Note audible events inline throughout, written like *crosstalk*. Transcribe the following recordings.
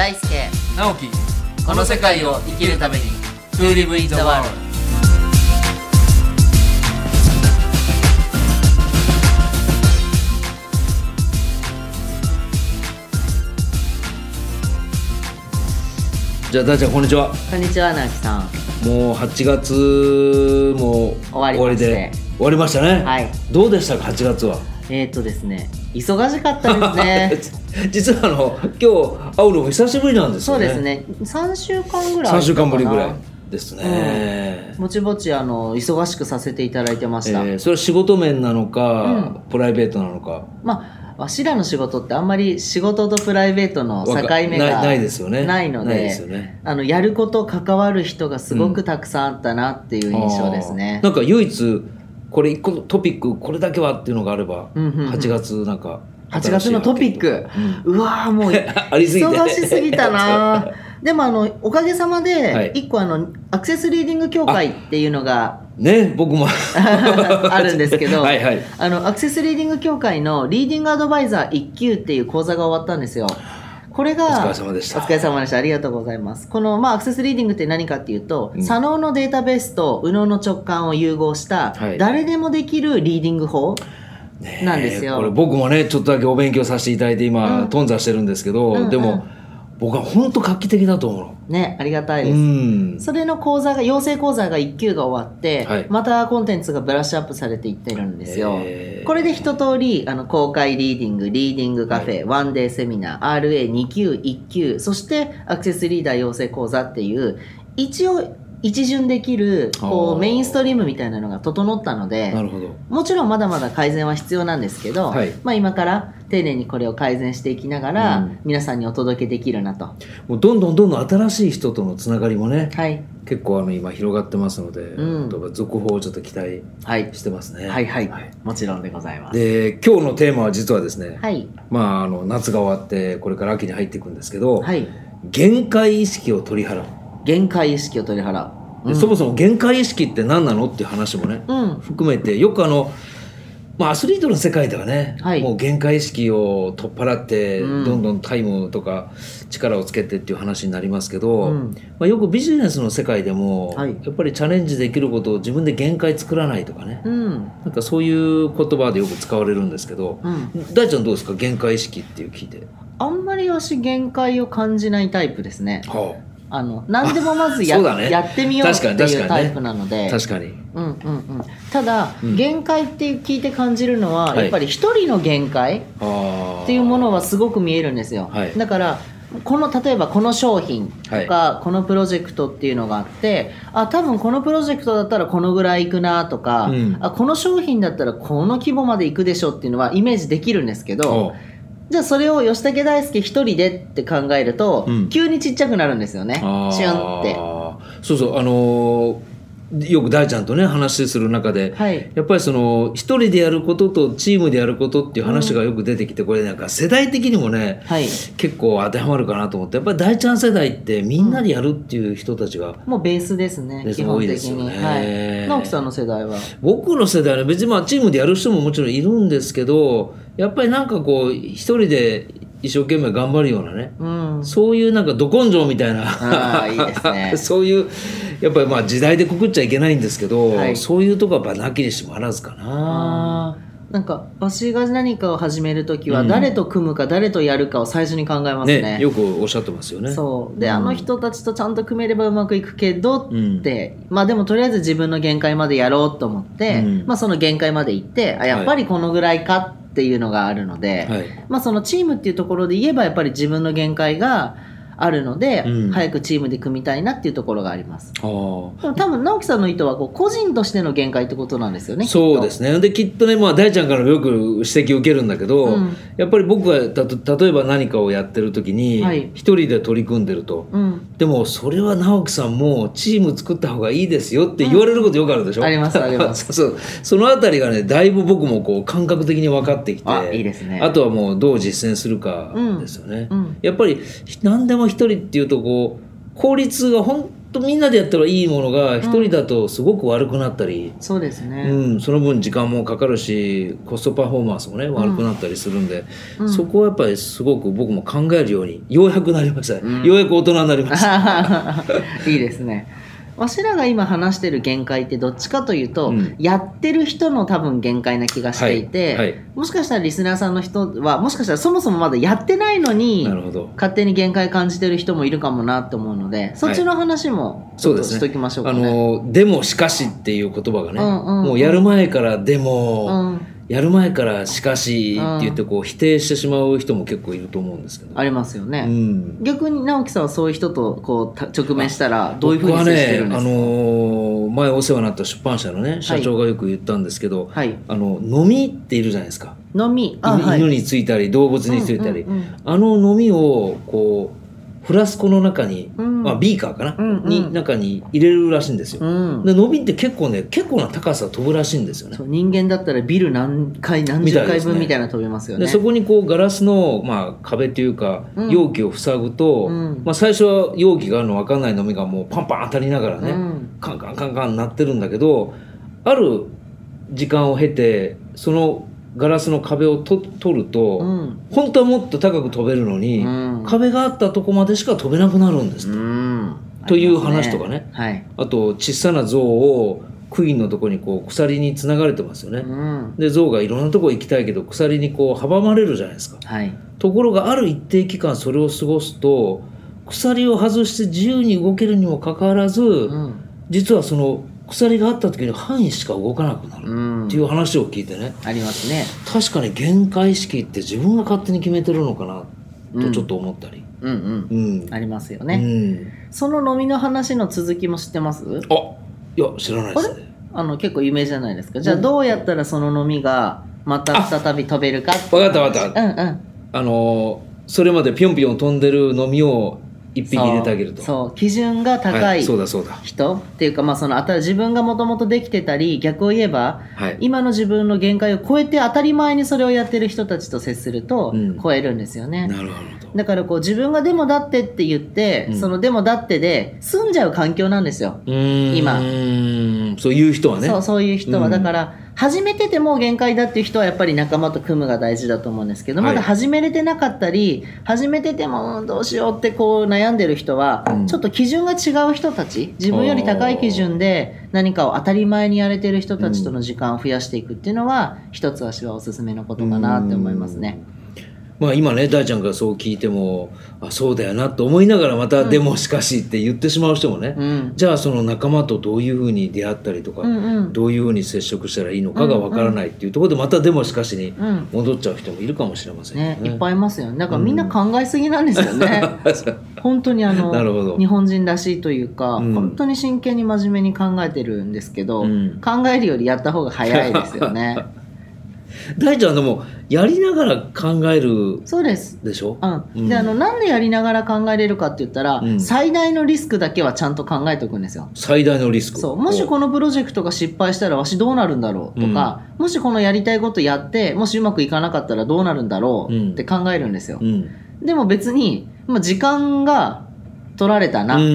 大輔。直樹。この世界を生きるために。To live in the world じゃあ大ちゃんこんにちは。こんにちは直樹さん。もう8月も終わりまして。で終わりましたね。はい。どうでしたか8月は？えー、っとですね忙しかったですね。*laughs* 実はあの今日会うのも久しぶりなんですよね。そうですね。3週間ぐらい3週間ぶりぐらいかですね、なぼちぼちあの忙しくさせていただいてました、えーそれは仕事面なのか、プライベートなのか。まあわしらの仕事ってあんまり仕事とプライベートの境目がないですよね。ないのですよね。あのやること関わる人がすごくたくさんあったなっていう印象ですね。あー、なんか唯一これ一個トピックこれだけはっていうのがあれば、うんうんうん。8月なんか8月のトピック、うわーもう *laughs* ありすぎて。忙しすぎたな *laughs* でもあのおかげさまはい。で1個あのアクセスリーディング協会っていうのがね僕も。*laughs* あるんですけどはいはい。あのアクセスリーディング協会のリーディングアドバイザー1級っていう講座が終わったんですよこれがお疲れ様でした。お疲れ様でした。ありがとうございます。この、まあ、アクセスリーディングって何かっていうと、左脳のデータベースと右脳の直感を融合した、はい。誰でもできるリーディング法なんですよ、これ僕もねちょっとだけお勉強させていただいて今、頓挫してるんですけど、うんうん。でも僕は本当画期的だと思うの。ねありがたいです、うん。それの講座が養成講座が1級が終わって、はい。またコンテンツがブラッシュアップされていってるんですよ。これで一通りあの公開リーディングリーディングカフェ、ワンデーセミナー RA2 級1級そしてアクセスリーダー養成講座っていう一応一巡できるこうメインストリームみたいなのが整ったのでなるほど。もちろんまだまだ改善は必要なんですけど、はい。まあ、今から丁寧にこれを改善していきながら、うん。皆さんにお届けできるなと。もうどんどんどんどん新しい人とのつながりもねはい。結構あの今広がってますので、うん。続報をちょっと期待はい。してますね。はい。はい、もちろんでございます。で今日のテーマは実はですね、はい。まああの夏が終わってこれから秋に入っていくんですけど、はい。限界意識を取り払う限界意識を取り払う。でそもそも限界意識って何なのっていう話もね、うん。含めてよくあの、まあ、アスリートの世界ではね、はいもう限界意識を取っ払って、うんどんどんタイムとか力をつけてっていう話になりますけど、うんまあ、よくビジネスの世界でも、はいやっぱりチャレンジできることを自分で限界作らないとかね、うん。なんかそういう言葉でよく使われるんですけど、うん。大ちゃんどうですか？限界意識っていう聞いて。あんまり私限界を感じないタイプですね。はあの、何でもまずや,、ね。やってみようっていうタイプなので。確かに。うんうんうん。ただ、うん。限界って聞いて感じるのは、はい。やっぱり一人の限界あっていうものはすごく見えるんですよ。はい。だからこの例えばこの商品とか、このプロジェクトっていうのがあってあ多分このプロジェクトだったらこのぐらいいくなとか、うん。あこの商品だったらこの規模までいくでしょっていうのはイメージできるんですけど、おうじゃあそれを吉武大輔一人でって考えると、うん。急にちっちゃくなるんですよね。シュンって。そうそうあのーよく大ちゃんとね話する中で、はい。やっぱりその一人でやることとチームでやることっていう話がよく出てきて、これなんか世代的にもね、はい。結構当てはまるかなと思ってやっぱり大ちゃん世代ってみんなでやるっていう人たちが、もうベースですねベース基本的多いですよに、ね。はい、直樹さんの世代は？僕の世代はね別にまあチームでやる人ももちろんいるんですけどやっぱりなんかこう一人で一生懸命頑張るようなね、うん。そういうなんかど根性みたいなあーいいですね。*laughs* そういうやっぱりまあ時代でくくっちゃいけないんですけど、はい。そういうとこはやっぱなきにしもあらずかな。なんか私が何かを始めるときは誰と組むか誰とやるかを最初に考えますね。ねよくおっしゃってますよね。そう。で、あの人たちとちゃんと組めればうまくいくけどって、まあでもとりあえず自分の限界までやろうと思って、うん。まあその限界まで行ってあやっぱりこのぐらいかっていうのがあるので、はい。まあそのチームっていうところで言えばやっぱり自分の限界があるので、うん。早くチームで組みたいなっていうところがあります。でも多分直樹さんの意図はこう個人としての限界ってことなんですよね。そうですね。ねできっとね、まあ、大ちゃんからもよく指摘を受けるんだけど、うん。やっぱり僕がたと例えば何かをやってる時にはい。一人で取り組んでると、うん。でもそれは直樹さんもチーム作った方がいいですよって言われることよくあるでしょ、ありますあります。そう *laughs* そう。そのあたりがねだいぶ僕もこう感覚的に分かってきてあいいですね。あとはもうどう実践するかですよね、うん。うん。やっぱり何でも一人っていうとこう効率が本とみんなでやったらいいものが一人だとすごく悪くなったり、そうですね、うん、その分時間もかかるしコストパフォーマンスもね悪くなったりするんで、そこはやっぱりすごく僕も考えるようにようやくなりました、ようやく大人になりました。*laughs* いいですねわしらが今話してる限界ってどっちかというと、うん。やってる人の多分限界な気がしていて、はいはい。もしかしたらリスナーさんの人はもしかしたらそもそもまだやってないのになるほど。勝手に限界感じてる人もいるかもなと思うのでそっちの話もちょっとしときましょうかあね。のでもしかしってい。う言葉がね、うんうんうんもうやる前からでも、うんやる前からしかしって言ってこう否定してしまう人も結構いると思うんですけど、ありますよね。うん、逆に直樹さんはそういう人とこうた直面したらどういうふうに接してるんね、あですか、のー前お世話になった出版社のね社長がよく言ったんですけど、はい。あの飲みっているじゃないですか。飲み。あ、犬,、はい、についたり動物についたり、うんうんうん。あの飲みをこうフラスコの中に、うん。まあ、ビーカーかな、うんうん。に中に入れるらしいんですよ、うん。で飲みって結構ね結構な高さ飛ぶらしいんですよね。人間だったらビル何回何十回分みたいなの飛びますよね。でそこにこうガラスの、まあ、壁というかうん。容器を塞ぐと、うん。まあ、最初は容器があるの分かんない飲みがもうパンパン当たりながらね、うん。カンカンカンカンなってるんだけどある時間を経てそのガラスの壁をと取ると、うん。本当はもっと高く飛べるのに、うん。壁があったとこまでしか飛べなくなるんですと、うん。という話とかね。はい。あと小さな像を杭のとこにこう鎖につながれてますよね、うん。で象がいろんなとこ行きたいけど鎖にこう阻まれるじゃないですか。はい。ところがある一定期間それを過ごすと鎖を外して自由に動けるにもかかわらず、うん。実はその鎖があった時の範囲しか動かなくなるうんっていう話を聞いてね。ありますね。確かに限界意識って自分が勝手に決めてるのかなうん。とちょっと思ったり。うんうん。うん、ありますようね。ん、その飲みの話の続きも知ってます？あいや知らないですね。あの結構有名じゃないですか。じゃあどうやったらその飲みがまた再び飛べるか分かった分かった。うんうん。あのーそれまでぴょんぴょん飛んでる飲みを一匹入れてあげると。そう。基準が高はい。人。っていうかまあその自分がもともとできてたり逆を言えばはい。今の自分の限界を超えて当たり前にそれをやってる人たちと接するとうん。超えるんですよね、なるほど。だからこう自分がでもだってって言って、うん。そのでもだってで済んじゃう環境なんですよ、うーん。今。そういう人はね。そうそういう人は、うん。だから始めてても限界だっていう人はやっぱり仲間と組むが大事だと思うんですけど、はいまだ始めれてなかったり始めててもうんどうしようってこう悩んでる人は、うんちょっと基準が違う人たち自分より高い基準で何かを当たり前にやれてる人たちとの時間を増やしていくっていうのは、一つ私はおすすめのことかなって思いますね。まあ今ね大ちゃんがそう聞いてもあそうだよなと思いながらまた「でもしかし」って言ってしまう人もね、うん。じゃあその仲間とどういうふうに出会ったりとか、うんうん。どういうふうに接触したらいいのかがわからないっていうところでまた「でもしかし」にうん。戻っちゃう人もいるかもしれませんよね、いっぱいいますよね。だからみんな考えすぎなんですよね、*laughs* 本当にあの *laughs* 日本人らしいというか、うん。本当に真剣に真面目に考えてるんですけど、うん。考えるよりやった方が早いですよね *laughs* 大ちゃんでもやりながら考えるそうです。でしょ？うん。うん。であのなんでやりながら考えれるかって言ったら、うん最大のリスクだけはちゃんと考えておくんですよ。最大のリスク。そう。もしこのプロジェクトが失敗したらわしどうなるんだろうとか、もしこのやりたいことやってもしうまくいかなかったらどうなるんだろうって考えるんですよ、うん。でも別に、まあ、時間が取られたな、うんう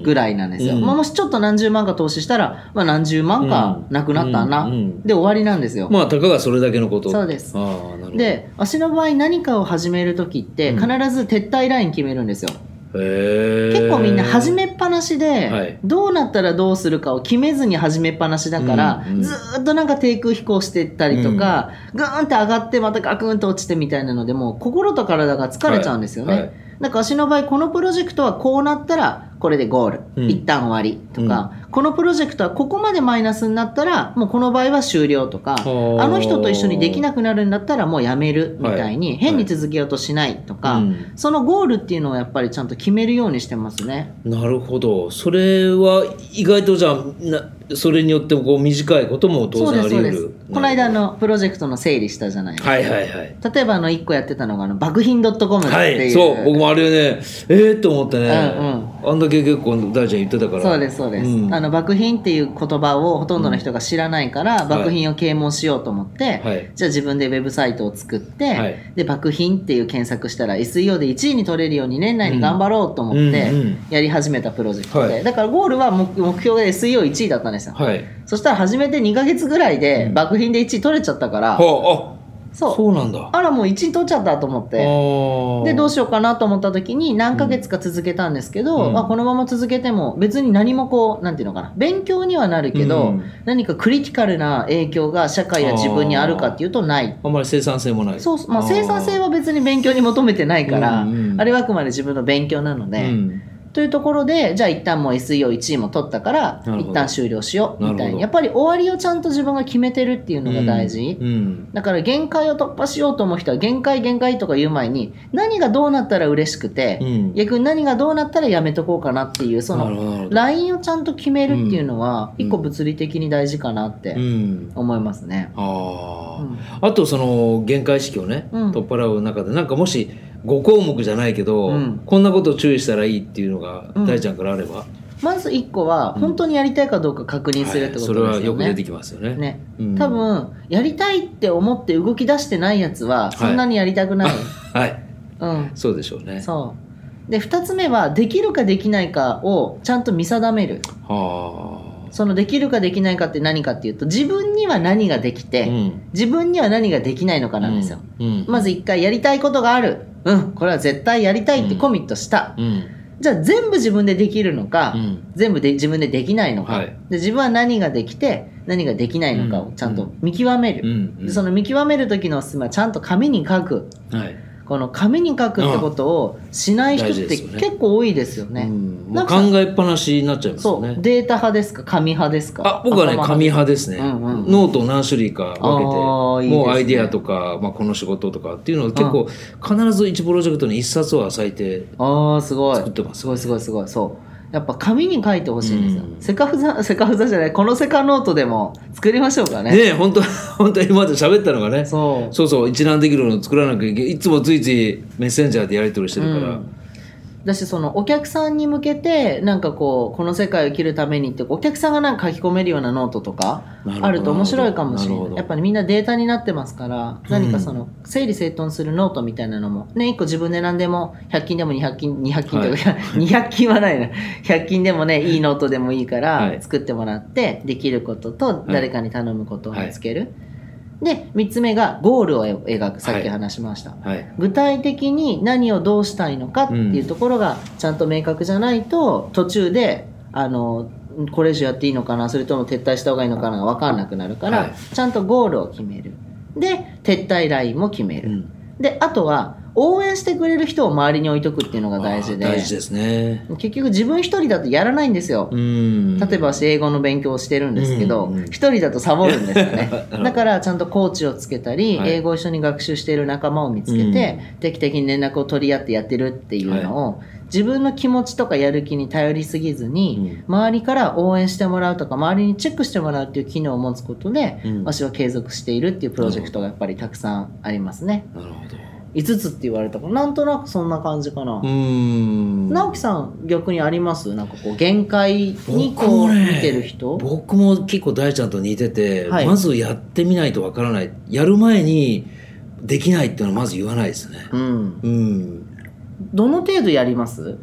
ん。ぐらいなんですよ、うん。まあ、もしちょっと何十万か投資したら、まあ、何十万かなくなったな、うんうんで終わりなんですよ、まあたかがそれだけのこと。そうです。で足の場合何かを始める時ってうん。必ず撤退ライン決めるんですよ、へえ結構みんな始めっぱなしで、はいどうなったらどうするかを決めずに始めっぱなしだから、うんうん。ずーっとなんか低空飛行していったりとか、グーンって上がってまたガクンと落ちてみたいなのでもう心と体が疲れちゃうんですよね、はい。はい。だから私の場合このプロジェクトはこうなったらこれでゴール、うん。一旦終わりとか、このプロジェクトはここまでマイナスになったらもうこの場合は終了とかあーの人と一緒にできなくなるんだったらもうやめるみたいに、はい。変に続けようとしないとか、うん。そのゴールっていうのをやっぱりちゃんと決めるようにしてますね。なるほど。それは意外とじゃあなそれによってもこう短いことも当然あり得る。この間あのプロジェクトの整理したじゃないですか、はいはいはい。例えばあの1個やってたのがあの爆品 .com っていう、はい。そう。僕もあれねええー、と思ってね、うんあんだけ結構大ちゃん言ってたから。そうですそうです、ん。あの幕品っていう言葉をほとんどの人が知らないから、ん幕品を啓蒙しようと思って、はい。じゃあ自分でウェブサイトを作って、はい。で幕品っていう検索したら SEO で1位に取れるように年内に頑張ろうと思ってうんうんやり始めたプロジェクトで、はい。だからゴールは目目標で SEO1 位だったんですよ、はい。そしたら初めて2ヶ月ぐらいで幕品で1位取れちゃったから、はあそう。そうなんだ。あらもう1位取っちゃったと思って。でどうししようかなと思った時に何ヶ月か続けたんですけど、うん。まあ、このまま続けても別に何もこうなんていうのかな。勉強にはなるけど、うん。何かクリティカルな影響が社会や自分にあるかっていうとない。あんまり生産性もない。そう、まあ、生産性は別に勉強に求めてないから、あれはあくまで自分の勉強なので、うんというところでじゃあ一旦もう SEO1 位も取ったから一旦終了しようみたいな。やっぱり終わりをちゃんと自分が決めてるっていうのが大事、うんだから限界を突破しようと思う人は限界限界とか言う前に何がどうなったら嬉しくて、うん。逆に何がどうなったらやめとこうかなっていうそのラインをちゃんと決めるっていうのはうん。一個物理的に大事かなってうん。思いますね。あとその限界意識をね、うん。取っ払う中でなんかもし5項目じゃないけど、うん。こんなこと注意したらいいっていうのがうん。大ちゃんからあれば、まず1個は本当にやりたいかどうか確認するってことですよね。はい。それはよく出てきますよね。ね。うん。多分やりたいって思って動き出してないやつはそんなにやりたくない。*laughs* はい。うん。そうでしょうね。そう。で2つ目はできるかできないかをちゃんと見定める。はそのできるかできないかって何かっていうと自分には何ができあ、て、うん。自分には何ができないのかなんですよ、うん。まず一回やりたいことがある。うん。これは絶対やりたいってコミットした、うん。じゃあ全部自分でできるのか、うん。全部で自分でできないのか、はい。で自分は何ができて何ができないのかをちゃんと見極める、その見極める時のおすすめはちゃんと紙に書く。はいこの紙に書くってことをしない人って結構多いですよね。考えっぱなしになっちゃいますそう、よね。データ派ですか？紙派ですか？あ僕はね頭紙派ですね、ノートを何種類か分けてもうアイデアとか、まあ、この仕事とかっていうのを結構必ず1プロジェクトに1冊は割いてああすごい。作ってます。すごいすごいすごい。そうやっぱ紙に書いてほしいんですよ、うん。セカフザセカフザじゃないこのセカノートでも作りましょうかね。ねえ本当本当今まで喋ったのがね。そう。そうそう一覧できるのを作らなきゃいけない。いつもついついメッセンジャーでやり取りしてるから、うんだしそのお客さんに向けてなんかこうこの世界を生きるためにってお客さんがなんか書き込めるようなノートとかあると面白いかもしれない。やっぱりみんなデータになってますから何かその整理整頓するノートみたいなのも。ね一個自分で何でも100均でも200均200均とか、*laughs* 200均はないな。100均でもねいいノートでもいいかはい。ら作ってもらってできることと誰かに頼むことを見つける、で3つ目がゴールを描くさっき話しました、はい。具体的に何をどうしたいのかっていうところがちゃんと明確じゃないと途中であのこれ以上やっていいのかなそれとも撤退した方がいいのかなが分かんなくなるから、はい。ちゃんとゴールを決める。で撤退ラインも決める、うん。であとは応援してくれる人を周りに置いとくっていうのが大事で。大事ですね。結局自分一人だとやらないんですよ、うん。例えば私英語の勉強をしてるんですけど一、人だとサボるんですよね。*laughs* だからちゃんとコーチをつけたり、はい。英語を一緒に学習している仲間を見つけて、定期的に連絡を取り合ってやってるっていうのを、自分の気持ちとかやる気に頼りすぎずに、周りから応援してもらうとか周りにチェックしてもらうっていう機能を持つことで、うん。私は継続しているっていうプロジェクトがやっぱりたくさんありますね。なるほど5つって言われたからなんとなくそんな感じかな、うん。直樹さん逆にあります？なんかこう限界に僕こう見てる人？僕も結構大ちゃんと似てて、はい。まずやってみないとわからない。やる前にできないっていうのはまず言わないですね。うん。うん。どの程度やります？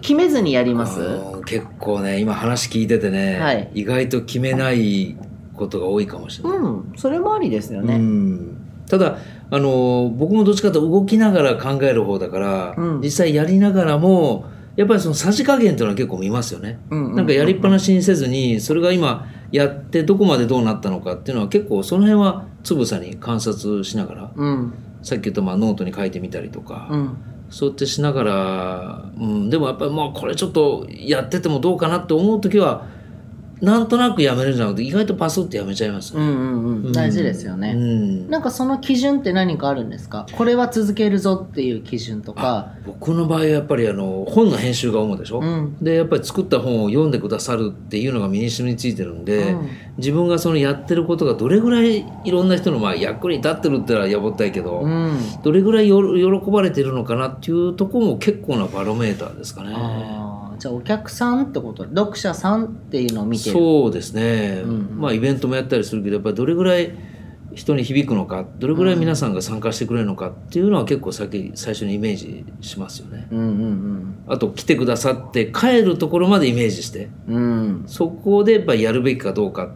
決めずにやります？結構ね今話聞いててね、はい。意外と決めないことが多いかもしれない、うん。それもありですようねん。ただあの僕もどっちかというと動きながら考える方だから、うん。実際やりながらもやっぱりそのさじ加減っていうのは結構見ますよね、なんかやりっぱなしにせずにそれが今やってどこまでどうなったのかっていうのは結構その辺はつぶさに観察しながらうん。さっき言ったまあノートに書いてみたりとか、うん。そうやってしながら、うん、でもやっぱりまあこれちょっとやっててもどうかなって思う時はなんとなくやめるんじゃなくて意外とパスってやめちゃいます。ね、うんうん。うん。大事ですよね、うん。なんかその基準って何かあるんですか？これは続けるぞっていう基準とか。僕の場合はやっぱりあの本の編集が主でしょ、うん。でやっぱり作った本を読んでくださるっていうのが身に染みついてるんで、うん。自分がそのやってることがどれぐらいいろんな人のまあ役に立ってるってのはやぼったいけど、うん。どれぐらいよ喜ばれてるのかなっていうところも結構なバロメーターですかね。じゃあお客さんってこと読者さんっていうのを見てる？そうですね、うんうん。まあイベントもやったりするけどやっぱりどれぐらい人に響くのかどれぐらい皆さんが参加してくれるのかっていうのは結構先最初にイメージしますよね。うんうんあと来てくださって帰るところまでイメージして。うん。うんそこでやっぱりやるべきかどうか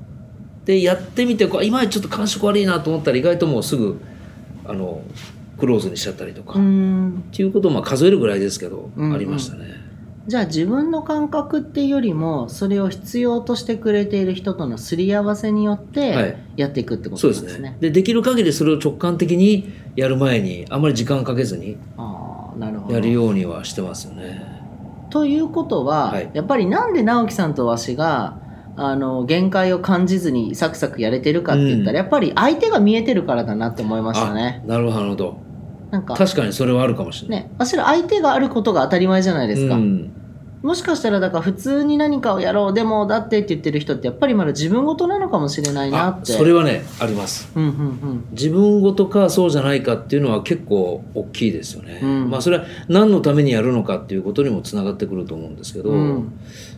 でやってみてこう今ちょっと感触悪いなと思ったら意外ともうすぐあのクローズにしちゃったりとか、うっんていうことをまあ数えるぐらいですけど、うんうん。ありましたね。じゃあ自分の感覚っていうよりもそれを必要としてくれている人とのすり合わせによっはていやっていくってこそうでとなんですすね。ねでできる限りそれを直感的にやる前にあんまり時間かけずに。やるようにはしてますよね。ということは、はいやっぱりなんで直樹さんとわしがあの限界を感じずにサクサクやれてるかって言ったら、うんやっぱり相手が見えてるからだなって思いましたね。あなるほどなんか確かにそれはあるかもしれない。ね、わしら相手があることが当たり前じゃないですか。うんもしかしたらだから普通に何かをやろうでもだってって言ってる人ってやっぱりまだ自分事なのかもしれないなあって。それはねあります。うんうん自分ごとかそうじゃないかっていうのは結構大きいですよね、うんまあそれは何のためにやるのかっていうことにもつながってくると思うんですけど、うん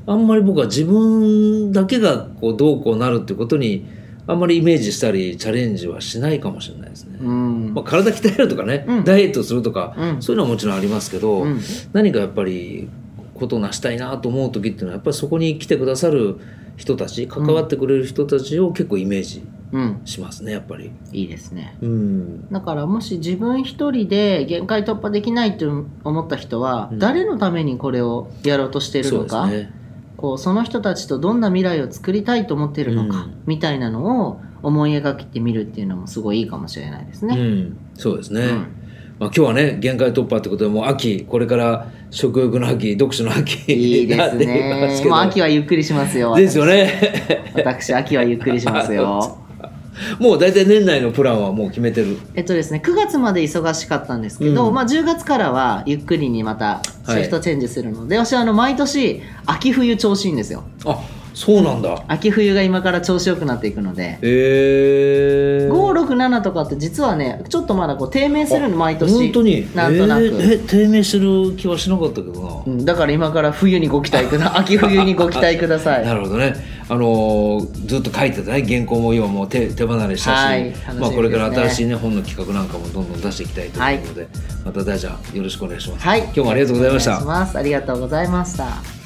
あんまり僕は自分だけがこうどうこうなるっていうことにあんまりイメージしたりチャレンジはしないかもしれないですね、うん。まあ、体鍛えるとかね、うんダイエットするとか、うんそういうのはもちろんありますけど、うん何かやっぱりことを成したいなと思う時っていうのはやっぱりそこに来てくださる人たち関わってくれる人たちを結構イメージうん。しますねやっぱり。いいですね。うんだからもし自分一人で限界突破できないと思った人は、うん誰のためにこれをやろうとしているそうですのか、ね。こうその人たちとどんな未来を作りたいと思っているのか、うんみたいなのを思い描いてみるっていうのもすごいいいかもしれないですね。うん、そうですね。うんまあ、今日はね限界突破ってことでもう秋これから食欲の秋読書の秋 *laughs* いいですね *laughs* もう秋はゆっくりしますよ。ですよね。私、秋はゆっくりしますよ。*laughs* もう大体年内のプランはもう決めてる。えっとですね、9月まで忙しかったんですけど、うん。まあ、10月からはゆっくりにまたシフトチェンジするので、私はあの毎年秋冬調子いいんですよ。あそうなんだ。秋冬が今から調子よくなっていくので。えー。567とかって実はねちょっとまだこう低迷するの毎年。本当に？なんとなく、えーえ低迷する気はしなかったけどな。うんだから今から冬にご期待くだ *laughs* 秋冬にご期待ください。なるほどね、あのーずっと書いてたね原稿も今もう手手離れしたし、はいね。まあ、これから新しい、ね、本の企画なんかもどんどん出していきたいと思うので、また大ちゃんよろしくお願いします、はい。今日もありがとうございました。ありがとうございました